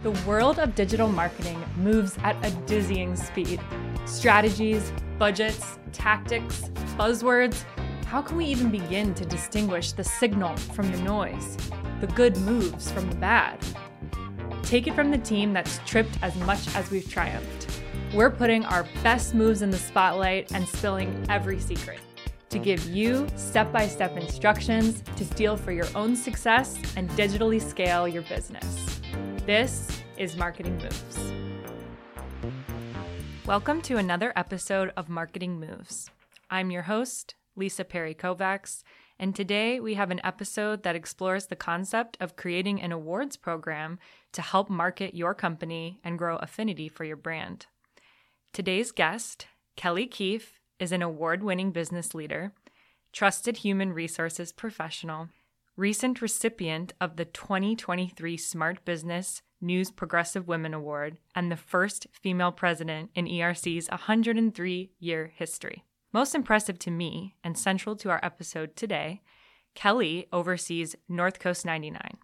The world of digital marketing moves at a dizzying speed. Strategies, budgets, tactics, buzzwords. How can we even begin to distinguish the signal from the noise, the good moves from the bad? Take it from the team that's tripped as much as we've triumphed. We're putting our best moves in the spotlight and spilling every secret to give you step by step instructions to steal for your own success and digitally scale your business. This is Marketing Moves. Welcome to another episode of Marketing Moves. I'm your host, Lisa Perry Kovacs, and today we have an episode that explores the concept of creating an awards program to help market your company and grow affinity for your brand. Today's guest, Kelly Keefe, is an award winning business leader, trusted human resources professional, recent recipient of the 2023 Smart Business News Progressive Women Award, and the first female president in ERC's 103 year history. Most impressive to me and central to our episode today, Kelly oversees North Coast 99,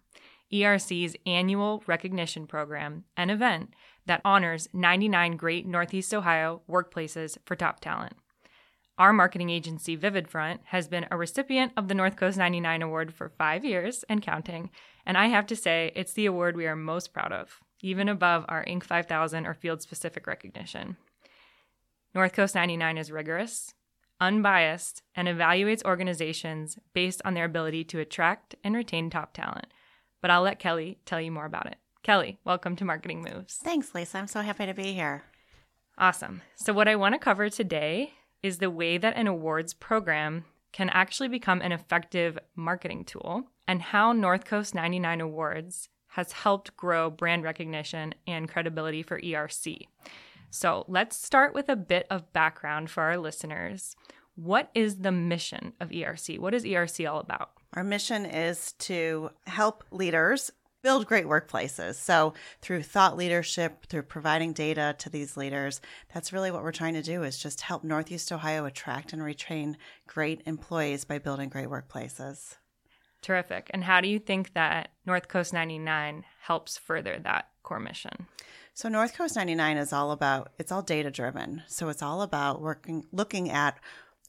ERC's annual recognition program and event that honors 99 great Northeast Ohio workplaces for top talent. Our marketing agency, VividFront, has been a recipient of the North Coast 99 Award for five years and counting, and I have to say it's the award we are most proud of, even above our Inc. 5000 or field specific recognition. North Coast 99 is rigorous, unbiased, and evaluates organizations based on their ability to attract and retain top talent. But I'll let Kelly tell you more about it. Kelly, welcome to Marketing Moves. Thanks, Lisa. I'm so happy to be here. Awesome. So, what I want to cover today is the way that an awards program can actually become an effective marketing tool and how North Coast 99 Awards has helped grow brand recognition and credibility for ERC. So let's start with a bit of background for our listeners. What is the mission of ERC? What is ERC all about? Our mission is to help leaders build great workplaces. So through thought leadership, through providing data to these leaders, that's really what we're trying to do is just help Northeast Ohio attract and retrain great employees by building great workplaces. Terrific. And how do you think that North Coast 99 helps further that core mission? So North Coast 99 is all about it's all data driven. So it's all about working looking at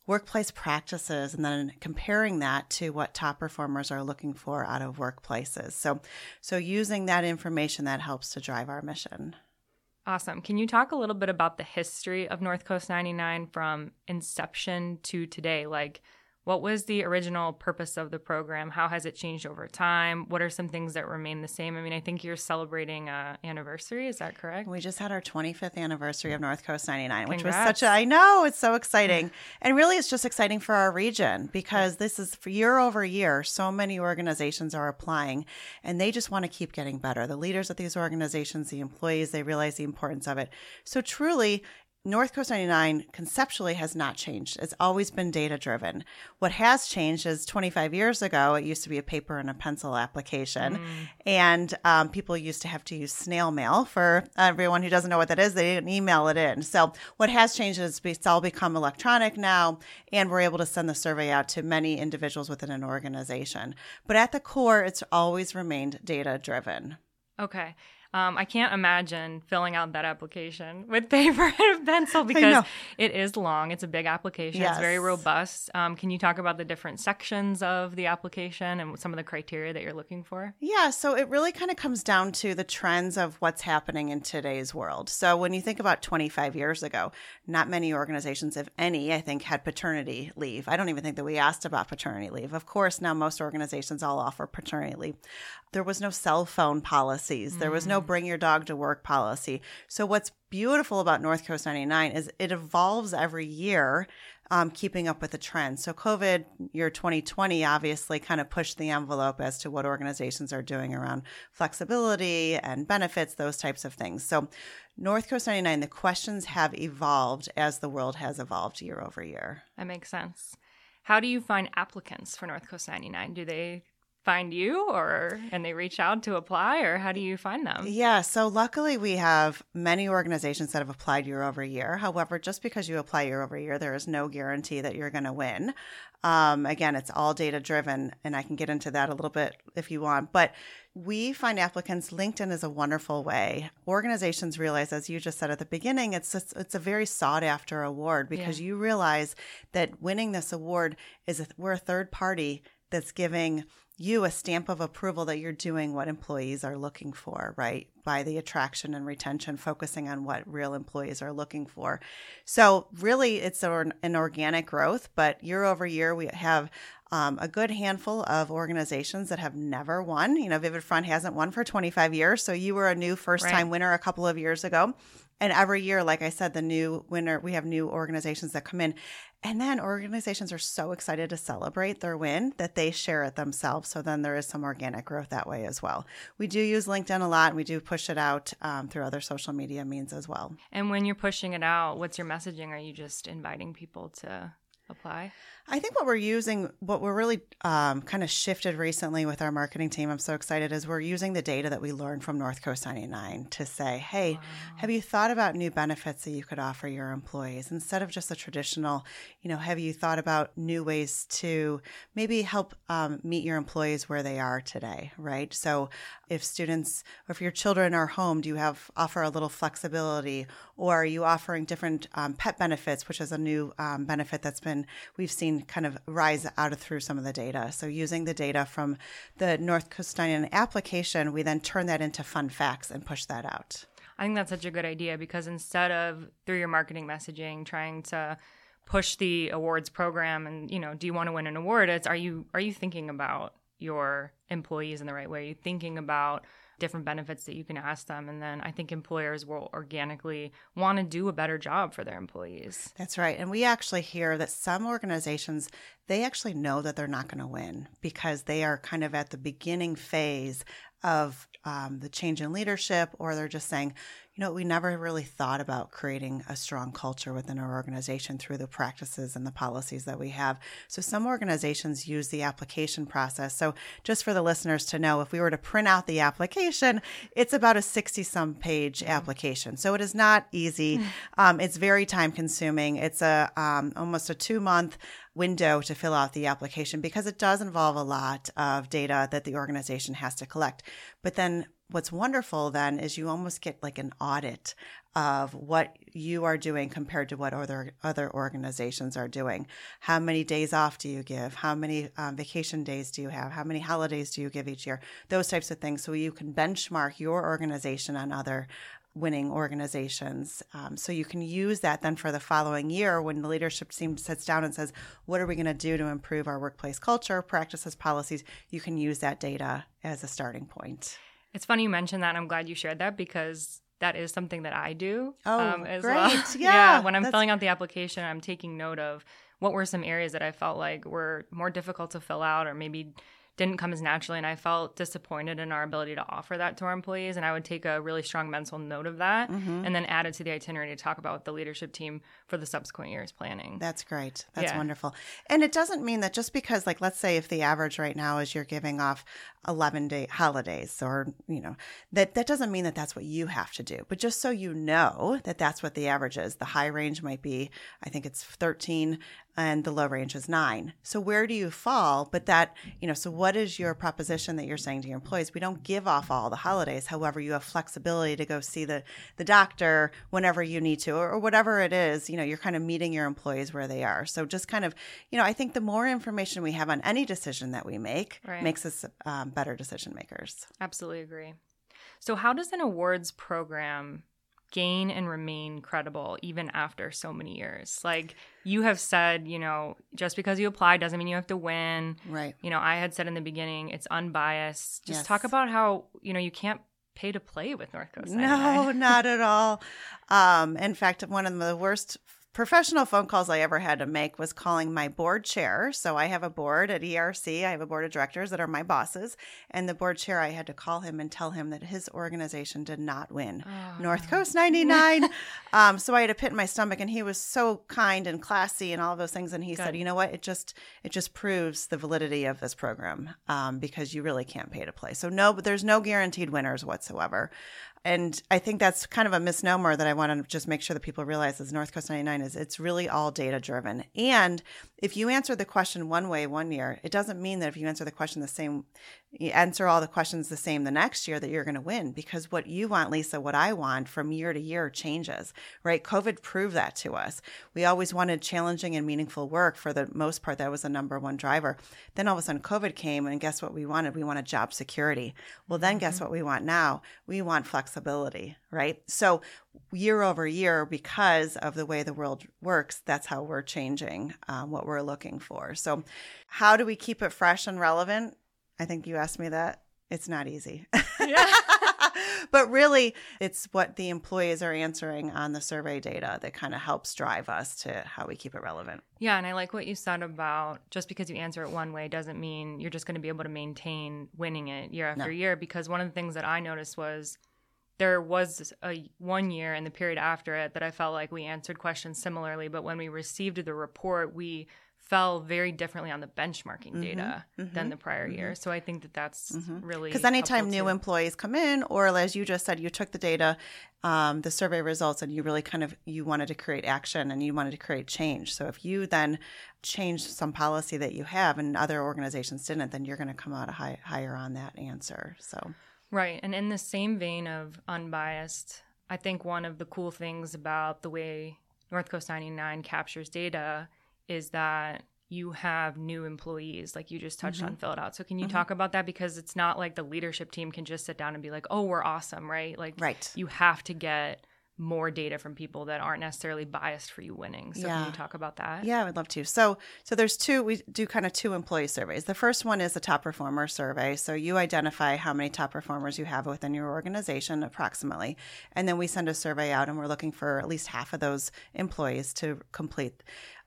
workplace practices and then comparing that to what top performers are looking for out of workplaces. So so using that information that helps to drive our mission. Awesome. Can you talk a little bit about the history of North Coast 99 from inception to today? Like what was the original purpose of the program? How has it changed over time? What are some things that remain the same? I mean, I think you're celebrating a anniversary. Is that correct? We just had our 25th anniversary of North Coast 99, which was such a, I know, it's so exciting. and really, it's just exciting for our region because this is for year over year, so many organizations are applying and they just want to keep getting better. The leaders of these organizations, the employees, they realize the importance of it. So truly, North Coast 99 conceptually has not changed. It's always been data driven. What has changed is 25 years ago, it used to be a paper and a pencil application. Mm. And um, people used to have to use snail mail. For everyone who doesn't know what that is, they didn't email it in. So what has changed is it's all become electronic now, and we're able to send the survey out to many individuals within an organization. But at the core, it's always remained data driven. Okay. Um, I can't imagine filling out that application with paper and pencil because it is long. It's a big application. Yes. It's very robust. Um, can you talk about the different sections of the application and some of the criteria that you're looking for? Yeah, so it really kind of comes down to the trends of what's happening in today's world. So when you think about 25 years ago, not many organizations, if any, I think, had paternity leave. I don't even think that we asked about paternity leave. Of course, now most organizations all offer paternity leave. There was no cell phone policies. There was no bring your dog to work policy. So what's beautiful about North Coast 99 is it evolves every year, um, keeping up with the trends. So COVID year 2020 obviously kind of pushed the envelope as to what organizations are doing around flexibility and benefits, those types of things. So North Coast 99, the questions have evolved as the world has evolved year over year. That makes sense. How do you find applicants for North Coast 99? Do they find you or and they reach out to apply or how do you find them? Yeah, so luckily we have many organizations that have applied year over year. However, just because you apply year over year, there is no guarantee that you're going to win. Um, again, it's all data driven, and I can get into that a little bit if you want. But we find applicants LinkedIn is a wonderful way. Organizations realize, as you just said at the beginning, it's a, it's a very sought after award because yeah. you realize that winning this award is a, we're a third party that's giving you a stamp of approval that you're doing what employees are looking for, right? By the attraction and retention, focusing on what real employees are looking for. So, really, it's an organic growth, but year over year, we have um, a good handful of organizations that have never won. You know, VividFront hasn't won for 25 years. So, you were a new first time right. winner a couple of years ago. And every year, like I said, the new winner, we have new organizations that come in. And then organizations are so excited to celebrate their win that they share it themselves. So then there is some organic growth that way as well. We do use LinkedIn a lot and we do push it out um, through other social media means as well. And when you're pushing it out, what's your messaging? Are you just inviting people to apply? I think what we're using, what we're really um, kind of shifted recently with our marketing team, I'm so excited, is we're using the data that we learned from North Coast 99 to say, hey, wow. have you thought about new benefits that you could offer your employees instead of just the traditional, you know, have you thought about new ways to maybe help um, meet your employees where they are today, right? So if students, or if your children are home, do you have offer a little flexibility, or are you offering different um, pet benefits, which is a new um, benefit that's been we've seen kind of rise out of through some of the data. So using the data from the North Coast application, we then turn that into fun facts and push that out. I think that's such a good idea because instead of through your marketing messaging trying to push the awards program and you know do you want to win an award it's are you are you thinking about your employees in the right way are you thinking about different benefits that you can ask them. And then I think employers will organically want to do a better job for their employees. That's right. And we actually hear that some organizations, they actually know that they're not going to win because they are kind of at the beginning phase of um, the change in leadership, or they're just saying, you know, we never really thought about creating a strong culture within our organization through the practices and the policies that we have. So some organizations use the application process. So just for the listeners to know, if we were to print out the application, it's about a 60 some page application. So it is not easy. Um, it's very time consuming. It's a um, almost a two month window to fill out the application because it does involve a lot of data that the organization has to collect. But then what's wonderful then is you almost get like an audit of what you are doing compared to what other other organizations are doing. How many days off do you give? How many um, vacation days do you have? How many holidays do you give each year? Those types of things, so you can benchmark your organization on other winning organizations. Um, so you can use that then for the following year when the leadership team sits down and says, What are we going to do to improve our workplace culture, practices, policies? You can use that data as a starting point. It's funny you mentioned that. I'm glad you shared that because that is something that I do oh, um, as great. well. Yeah, yeah when I'm that's... filling out the application, I'm taking note of what were some areas that I felt like were more difficult to fill out or maybe didn't come as naturally and i felt disappointed in our ability to offer that to our employees and i would take a really strong mental note of that mm-hmm. and then add it to the itinerary to talk about with the leadership team for the subsequent years planning that's great that's yeah. wonderful and it doesn't mean that just because like let's say if the average right now is you're giving off 11 day holidays or you know that that doesn't mean that that's what you have to do but just so you know that that's what the average is the high range might be i think it's 13 and the low range is nine. So where do you fall? But that, you know, so what is your proposition that you're saying to your employees? We don't give off all the holidays. However, you have flexibility to go see the, the doctor whenever you need to, or, or whatever it is, you know, you're kind of meeting your employees where they are. So just kind of, you know, I think the more information we have on any decision that we make right. makes us um, better decision makers. Absolutely agree. So how does an awards program gain and remain credible even after so many years. Like you have said, you know, just because you apply doesn't mean you have to win. Right. You know, I had said in the beginning, it's unbiased. Just yes. talk about how, you know, you can't pay to play with North Coast. No, not at all. Um, in fact, one of the worst professional phone calls I ever had to make was calling my board chair. So I have a board at ERC. I have a board of directors that are my bosses. And the board chair, I had to call him and tell him that his organization did not win oh. North Coast 99. um, so I had a pit in my stomach and he was so kind and classy and all of those things. And he Good. said, you know what? It just, it just proves the validity of this program um, because you really can't pay to play. So no, but there's no guaranteed winners whatsoever. And I think that's kind of a misnomer that I want to just make sure that people realize is North Coast 99 is it's really all data driven. And if you answer the question one way one year, it doesn't mean that if you answer the question the same, you answer all the questions the same the next year that you're going to win because what you want, Lisa, what I want from year to year changes, right? COVID proved that to us. We always wanted challenging and meaningful work for the most part. That was the number one driver. Then all of a sudden COVID came and guess what we wanted? We wanted job security. Well, then mm-hmm. guess what we want now? We want flexibility, right? So year over year, because of the way the world works, that's how we're changing um, what we're looking for. So how do we keep it fresh and relevant? I think you asked me that. It's not easy. Yeah. but really, it's what the employees are answering on the survey data that kind of helps drive us to how we keep it relevant. Yeah, and I like what you said about just because you answer it one way doesn't mean you're just going to be able to maintain winning it year after no. year. Because one of the things that I noticed was there was a one year and the period after it that I felt like we answered questions similarly, but when we received the report, we fell very differently on the benchmarking mm-hmm, data mm-hmm, than the prior mm-hmm. year. So I think that that's mm-hmm. really because anytime new too. employees come in, or as you just said, you took the data, um, the survey results, and you really kind of you wanted to create action and you wanted to create change. So if you then change some policy that you have and other organizations didn't, then you're going to come out high, higher on that answer. So right, and in the same vein of unbiased, I think one of the cool things about the way North Coast 99 captures data is that you have new employees like you just touched mm-hmm. on fill it out so can you mm-hmm. talk about that because it's not like the leadership team can just sit down and be like oh we're awesome right like right you have to get more data from people that aren't necessarily biased for you winning. So yeah. can you talk about that? Yeah, I would love to. So so there's two we do kind of two employee surveys. The first one is the top performer survey. So you identify how many top performers you have within your organization approximately. And then we send a survey out and we're looking for at least half of those employees to complete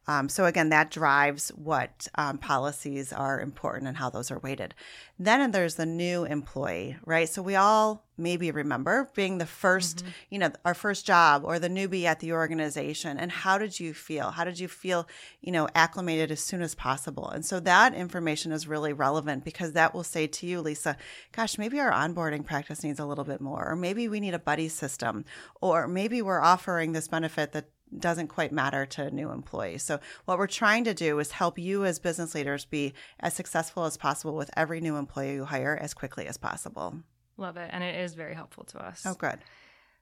um, so again, that drives what um, policies are important and how those are weighted. Then there's the new employee, right? So we all maybe remember being the 1st mm-hmm. you know, our first job or the newbie at the organization. And how did you feel? How did you feel, you know, acclimated as soon as possible? And so that information is really relevant because that will say to you, Lisa, gosh, maybe our onboarding practice needs a little bit more, or maybe we need a buddy system, or maybe we're offering this benefit that doesn't quite matter to new employees. So, what we're trying to do is help you as business leaders be as successful as possible with every new employee you hire as quickly as possible. Love it. And it is very helpful to us. Oh, good.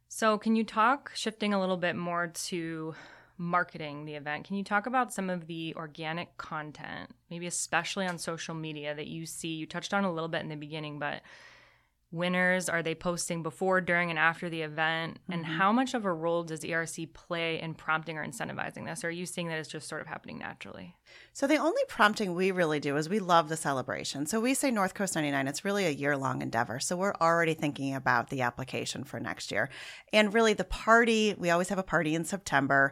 So, can you talk, shifting a little bit more to marketing the event, can you talk about some of the organic content, maybe especially on social media that you see? You touched on a little bit in the beginning, but winners are they posting before during and after the event and mm-hmm. how much of a role does erc play in prompting or incentivizing this or are you seeing that it's just sort of happening naturally so the only prompting we really do is we love the celebration. So we say North Coast 99, it's really a year long endeavor. So we're already thinking about the application for next year. And really the party, we always have a party in September.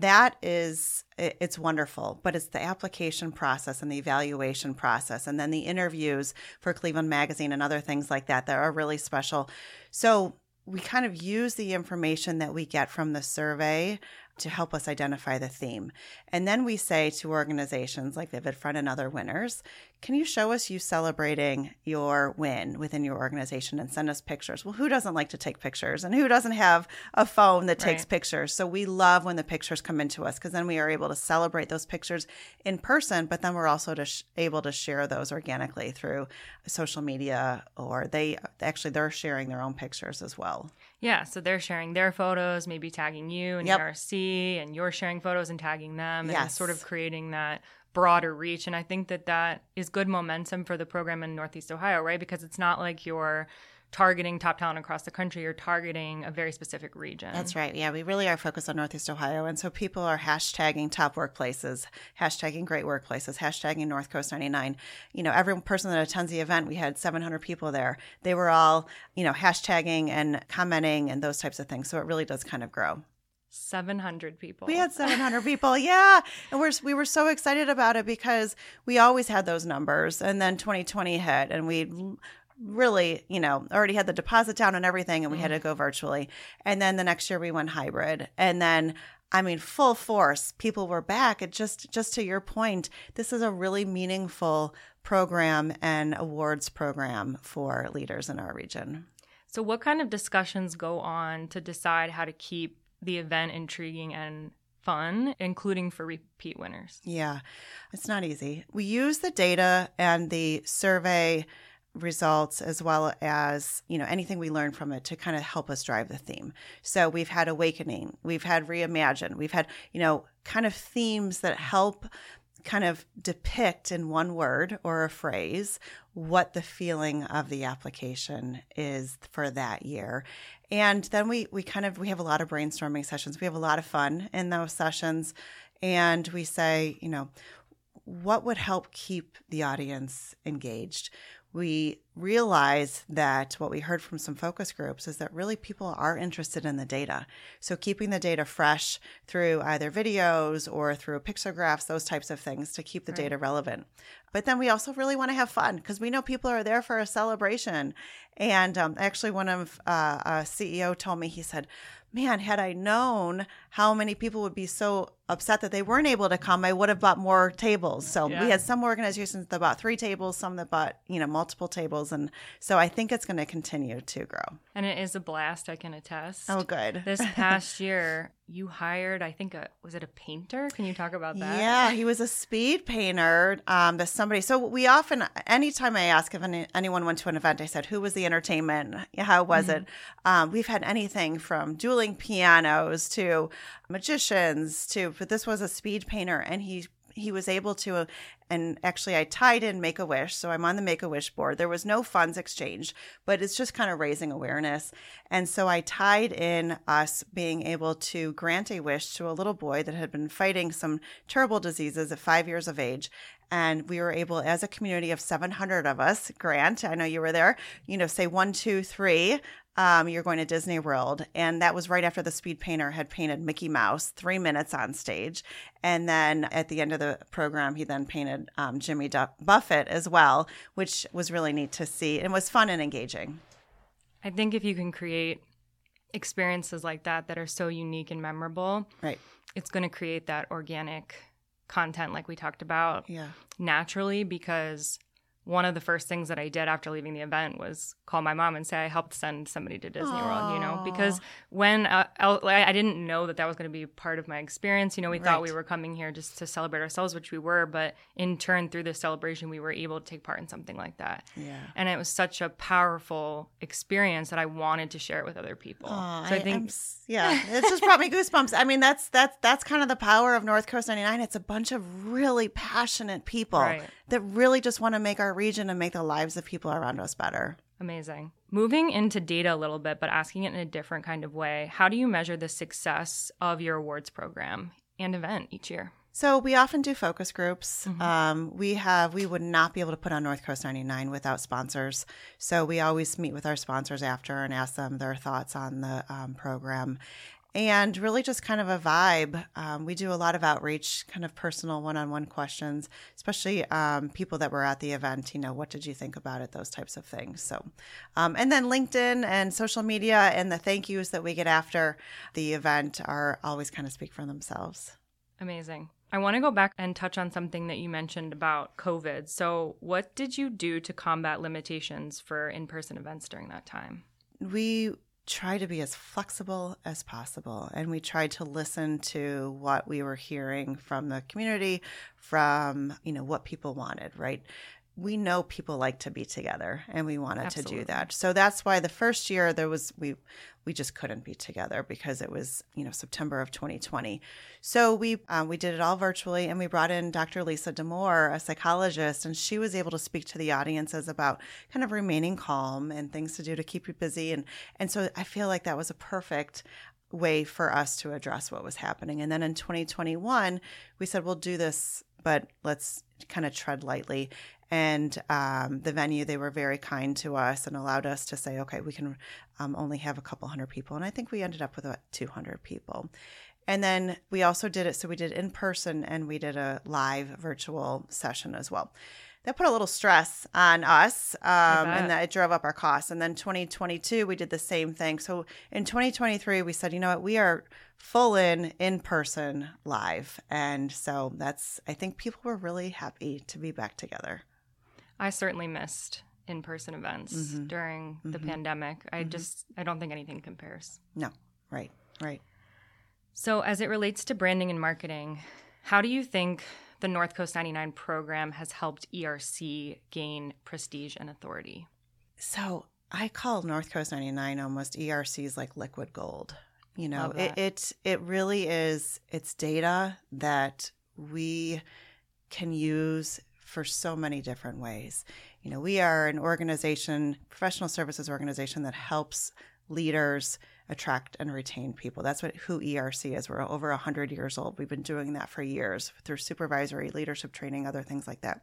That is it's wonderful, but it's the application process and the evaluation process and then the interviews for Cleveland Magazine and other things like that that are really special. So we kind of use the information that we get from the survey to help us identify the theme. And then we say to organizations like VividFront and other winners, can you show us you celebrating your win within your organization and send us pictures? Well, who doesn't like to take pictures and who doesn't have a phone that takes right. pictures? So we love when the pictures come into us because then we are able to celebrate those pictures in person, but then we're also to sh- able to share those organically through social media or they actually they're sharing their own pictures as well. Yeah, so they're sharing their photos, maybe tagging you and yep. ERC, and you're sharing photos and tagging them, and yes. sort of creating that broader reach. And I think that that is good momentum for the program in Northeast Ohio, right? Because it's not like you're targeting top talent across the country you're targeting a very specific region that's right yeah we really are focused on northeast ohio and so people are hashtagging top workplaces hashtagging great workplaces hashtagging north coast 99 you know every person that attends the event we had 700 people there they were all you know hashtagging and commenting and those types of things so it really does kind of grow 700 people. We had 700 people. Yeah. And we're, we were so excited about it because we always had those numbers. And then 2020 hit and we really, you know, already had the deposit down and everything and we mm. had to go virtually. And then the next year we went hybrid. And then I mean, full force. People were back. It just, just to your point, this is a really meaningful program and awards program for leaders in our region. So, what kind of discussions go on to decide how to keep the event intriguing and fun, including for repeat winners? Yeah, it's not easy. We use the data and the survey results as well as you know anything we learn from it to kind of help us drive the theme. So we've had awakening we've had reimagine we've had you know kind of themes that help kind of depict in one word or a phrase what the feeling of the application is for that year. And then we we kind of we have a lot of brainstorming sessions. We have a lot of fun in those sessions. And we say you know what would help keep the audience engaged we realize that what we heard from some focus groups is that really people are interested in the data. So keeping the data fresh through either videos or through pictographs, those types of things to keep the right. data relevant. But then we also really want to have fun because we know people are there for a celebration. And um, actually, one of uh, a CEO told me, he said, man, had I known how many people would be so upset that they weren't able to come, I would have bought more tables. So yeah. we had some organizations that bought three tables, some that bought, you know, multiple tables. And so I think it's going to continue to grow. And it is a blast, I can attest. Oh, good. This past year, you hired, I think, a, was it a painter? Can you talk about that? Yeah, he was a speed painter. Um, to somebody. So we often, anytime I ask if any, anyone went to an event, I said, who was the entertainment? How was mm-hmm. it? Um, we've had anything from dueling pianos to magicians to, but this was a speed painter and he he was able to uh, and actually I tied in Make a Wish, so I'm on the Make a Wish board. There was no funds exchange, but it's just kind of raising awareness. And so I tied in us being able to grant a wish to a little boy that had been fighting some terrible diseases at 5 years of age and we were able as a community of 700 of us grant i know you were there you know say one two three um, you're going to Disney World. And that was right after the speed painter had painted Mickey Mouse three minutes on stage. And then at the end of the program, he then painted um, Jimmy Buffett as well, which was really neat to see and was fun and engaging. I think if you can create experiences like that that are so unique and memorable, right, it's going to create that organic content like we talked about yeah. naturally because one of the first things that I did after leaving the event was call my mom and say I helped send somebody to Disney Aww. World, you know, because when uh, I, I didn't know that that was going to be part of my experience. You know, we right. thought we were coming here just to celebrate ourselves, which we were, but in turn, through this celebration, we were able to take part in something like that. Yeah. And it was such a powerful experience that I wanted to share it with other people. Aww, so I, I think, I'm, yeah, it just brought me goosebumps. I mean, that's that's that's kind of the power of North Coast 99. It's a bunch of really passionate people right. That really just want to make our region and make the lives of people around us better. Amazing. Moving into data a little bit, but asking it in a different kind of way, how do you measure the success of your awards program and event each year? So we often do focus groups. Mm-hmm. Um, we have we would not be able to put on North Coast 99 without sponsors. So we always meet with our sponsors after and ask them their thoughts on the um, program and really just kind of a vibe. Um, we do a lot of outreach, kind of personal one on one questions, especially um, people that were at the event. You know, what did you think about it? Those types of things. So, um, and then LinkedIn and social media and the thank yous that we get after the event are always kind of speak for themselves. Amazing. I want to go back and touch on something that you mentioned about COVID. So, what did you do to combat limitations for in person events during that time? We try to be as flexible as possible. And we tried to listen to what we were hearing from the community, from, you know, what people wanted, right? We know people like to be together and we wanted Absolutely. to do that. So that's why the first year there was we we just couldn't be together because it was you know September of 2020. So we um, we did it all virtually and we brought in Dr. Lisa Damour, a psychologist, and she was able to speak to the audiences about kind of remaining calm and things to do to keep you busy and and so I feel like that was a perfect way for us to address what was happening. And then in 2021, we said we'll do this but let's kind of tread lightly. And um, the venue, they were very kind to us and allowed us to say, okay, we can um, only have a couple hundred people. And I think we ended up with about 200 people. And then we also did it. So we did in person and we did a live virtual session as well. That put a little stress on us um, and that it drove up our costs. And then 2022, we did the same thing. So in 2023, we said, you know what, we are full in, in person, live. And so that's, I think people were really happy to be back together. I certainly missed in person events mm-hmm. during the mm-hmm. pandemic. I mm-hmm. just, I don't think anything compares. No, right, right. So, as it relates to branding and marketing, how do you think the North Coast 99 program has helped ERC gain prestige and authority? So, I call North Coast 99 almost ERC's like liquid gold. You know, it, it it really is it's data that we can use for so many different ways. You know, we are an organization, professional services organization that helps leaders attract and retain people. That's what who ERC is. We're over 100 years old. We've been doing that for years through supervisory leadership training, other things like that.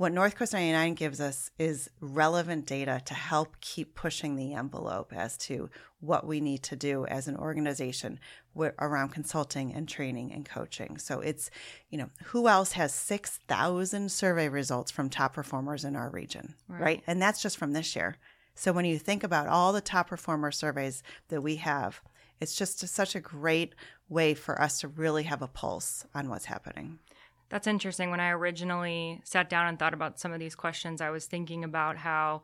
What North Coast 99 gives us is relevant data to help keep pushing the envelope as to what we need to do as an organization around consulting and training and coaching. So it's, you know, who else has 6,000 survey results from top performers in our region, right. right? And that's just from this year. So when you think about all the top performer surveys that we have, it's just such a great way for us to really have a pulse on what's happening. That's interesting. When I originally sat down and thought about some of these questions, I was thinking about how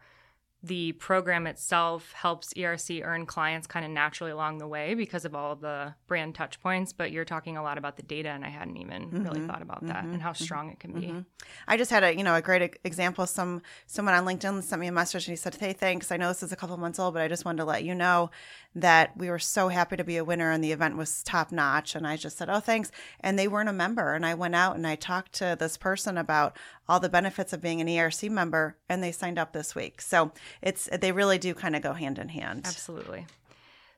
the program itself helps ERC earn clients kind of naturally along the way because of all of the brand touch points. But you're talking a lot about the data, and I hadn't even mm-hmm. really thought about that mm-hmm. and how mm-hmm. strong it can be. Mm-hmm. I just had a you know a great example. Some someone on LinkedIn sent me a message and he said, "Hey, thanks. I know this is a couple months old, but I just wanted to let you know that we were so happy to be a winner and the event was top notch." And I just said, "Oh, thanks." And they weren't a member, and I went out and I talked to this person about all the benefits of being an ERC member, and they signed up this week. So it's they really do kind of go hand in hand. Absolutely.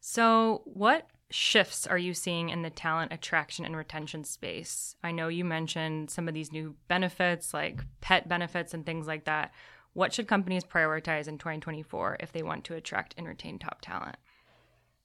So, what shifts are you seeing in the talent attraction and retention space? I know you mentioned some of these new benefits like pet benefits and things like that. What should companies prioritize in 2024 if they want to attract and retain top talent?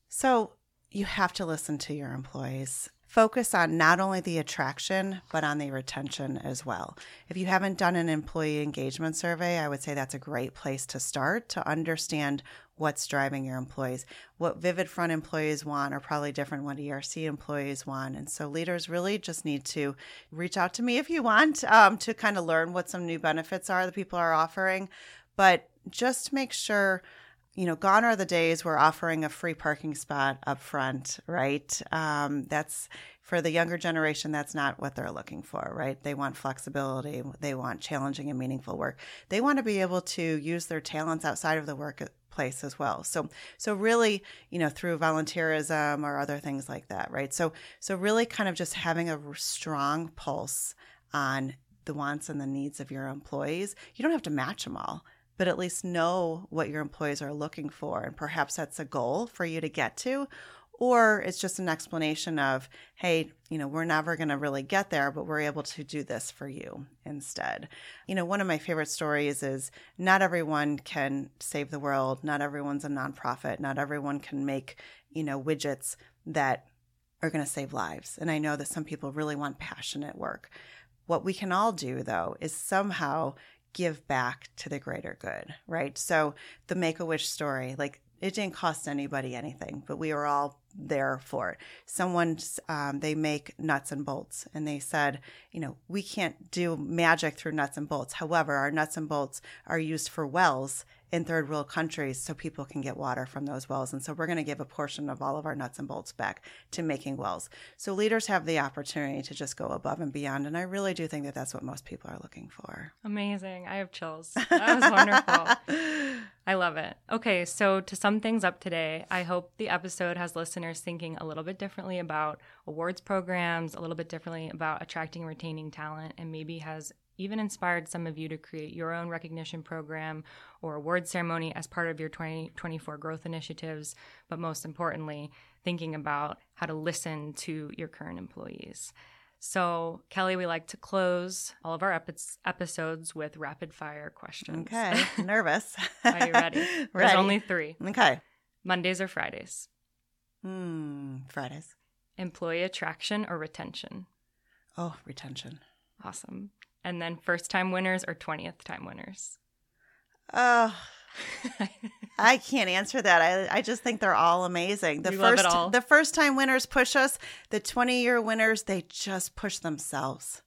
So, you have to listen to your employees focus on not only the attraction, but on the retention as well. If you haven't done an employee engagement survey, I would say that's a great place to start to understand what's driving your employees. What VividFront employees want are probably different what ERC employees want. And so leaders really just need to reach out to me if you want um, to kind of learn what some new benefits are that people are offering. But just make sure you know, gone are the days we're offering a free parking spot up front, right? Um, that's for the younger generation, that's not what they're looking for, right? They want flexibility, they want challenging and meaningful work. They want to be able to use their talents outside of the workplace as well. So, so really, you know, through volunteerism or other things like that, right? So, so really, kind of just having a strong pulse on the wants and the needs of your employees. You don't have to match them all but at least know what your employees are looking for. And perhaps that's a goal for you to get to. Or it's just an explanation of, hey, you know, we're never going to really get there, but we're able to do this for you instead. You know, one of my favorite stories is not everyone can save the world. Not everyone's a nonprofit. Not everyone can make, you know, widgets that are going to save lives. And I know that some people really want passionate work. What we can all do, though, is somehow give back to the greater good, right? So the Make a Wish story, like it didn't cost anybody anything, but we were all there for it. Someone, um, they make nuts and bolts, and they said, you know, we can't do magic through nuts and bolts. However, our nuts and bolts are used for wells in third world countries so people can get water from those wells. And so we're going to give a portion of all of our nuts and bolts back to making wells. So leaders have the opportunity to just go above and beyond. And I really do think that that's what most people are looking for. Amazing. I have chills. That was wonderful. I love it. Okay, so to sum things up today, I hope the episode has listeners thinking a little bit differently about awards programs, a little bit differently about attracting and retaining talent, and maybe has even inspired some of you to create your own recognition program or award ceremony as part of your 2024 growth initiatives, but most importantly, thinking about how to listen to your current employees. So, Kelly, we like to close all of our epi- episodes with rapid fire questions. Okay. Nervous. Are you ready? ready? There's only three. Okay. Mondays or Fridays? Hmm. Fridays. Employee attraction or retention? Oh, retention. Awesome. And then first time winners or 20th time winners? Oh, I can't answer that. I I just think they're all amazing. The We first all. the first time winners push us. The 20 year winners, they just push themselves.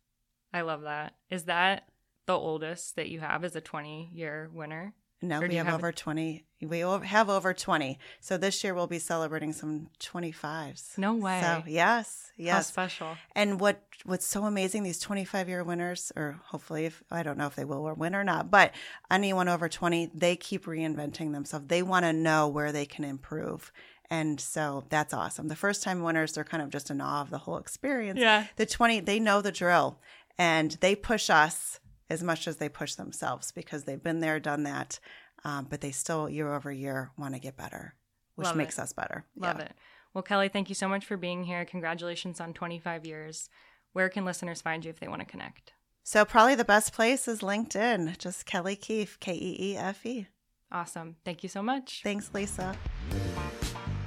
I love that. Is that the oldest that you have as a 20 year winner? No, we have, have- over 20. We have over 20. So this year we'll be celebrating some 25s. No way. So, yes. yes. How special. And what what's so amazing these 25 year winners or hopefully if I don't know if they will win or not, but anyone over 20, they keep reinventing themselves. They want to know where they can improve. And so that's awesome. The first time winners, they're kind of just in awe of the whole experience. Yeah. The 20, they know the drill and they push us as much as they push themselves because they've been there, done that. Um, but they still, year over year, want to get better, which Love it. makes us better. Love Yeah. it. Well, Kelly, thank you so much for being here. Congratulations on 25 years. Where can listeners find you if they want to connect? So probably the best place is LinkedIn. Just Kelly Keefe, K E E F E. Awesome. Thank you so much. Thanks, Lisa.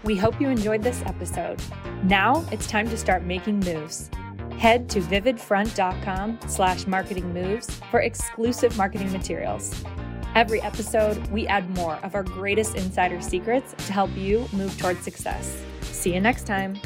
We hope you enjoyed this episode. Now it's time to start making moves. Head to vividfront.com slash marketing moves for exclusive marketing materials. Every episode, we add more of our greatest insider secrets to help you move towards success. See you next time.